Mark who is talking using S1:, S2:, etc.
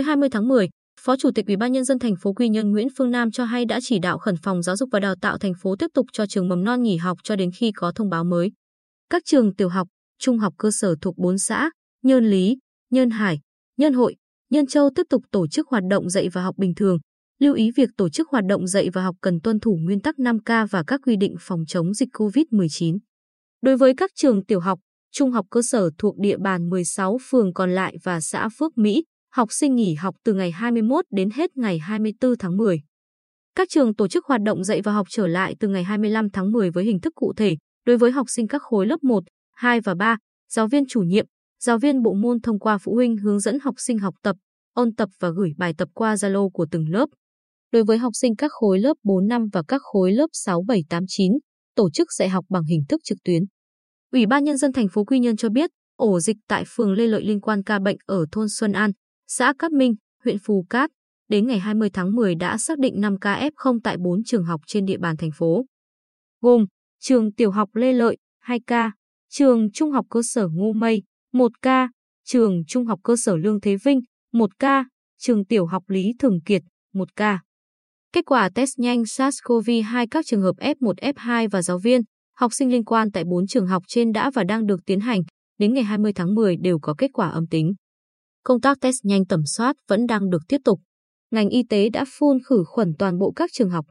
S1: 20 tháng 10, Phó Chủ tịch Ủy ban nhân dân thành phố Quy Nhơn Nguyễn Phương Nam cho hay đã chỉ đạo khẩn phòng giáo dục và đào tạo thành phố tiếp tục cho trường mầm non nghỉ học cho đến khi có thông báo mới. Các trường tiểu học, trung học cơ sở thuộc 4 xã Nhơn Lý, Nhơn Hải, Nhân Hội, Nhân Châu tiếp tục tổ chức hoạt động dạy và học bình thường. Lưu ý việc tổ chức hoạt động dạy và học cần tuân thủ nguyên tắc 5K và các quy định phòng chống dịch COVID-19. Đối với các trường tiểu học, trung học cơ sở thuộc địa bàn 16 phường còn lại và xã Phước Mỹ, học sinh nghỉ học từ ngày 21 đến hết ngày 24 tháng 10. Các trường tổ chức hoạt động dạy và học trở lại từ ngày 25 tháng 10 với hình thức cụ thể đối với học sinh các khối lớp 1, 2 và 3, giáo viên chủ nhiệm, giáo viên bộ môn thông qua phụ huynh hướng dẫn học sinh học tập, ôn tập và gửi bài tập qua Zalo của từng lớp. Đối với học sinh các khối lớp 4 năm và các khối lớp 6 7 8 9, tổ chức dạy học bằng hình thức trực tuyến. Ủy ban nhân dân thành phố Quy Nhơn cho biết, ổ dịch tại phường Lê Lợi liên quan ca bệnh ở thôn Xuân An, xã Cát Minh, huyện Phù Cát, đến ngày 20 tháng 10 đã xác định 5 ca F0 tại 4 trường học trên địa bàn thành phố. Gồm trường tiểu học Lê Lợi, 2 ca, trường trung học cơ sở Ngô Mây, 1 ca, trường trung học cơ sở Lương Thế Vinh, 1 ca, trường tiểu học Lý Thường Kiệt, 1 ca. Kết quả test nhanh SARS-CoV-2 các trường hợp F1, F2 và giáo viên, học sinh liên quan tại 4 trường học trên đã và đang được tiến hành, đến ngày 20 tháng 10 đều có kết quả âm tính. Công tác test nhanh tầm soát vẫn đang được tiếp tục. Ngành y tế đã phun khử khuẩn toàn bộ các trường học,